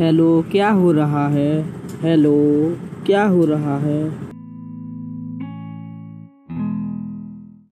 Hello क्या हो रहा है? हेलो क्या हो रहा है?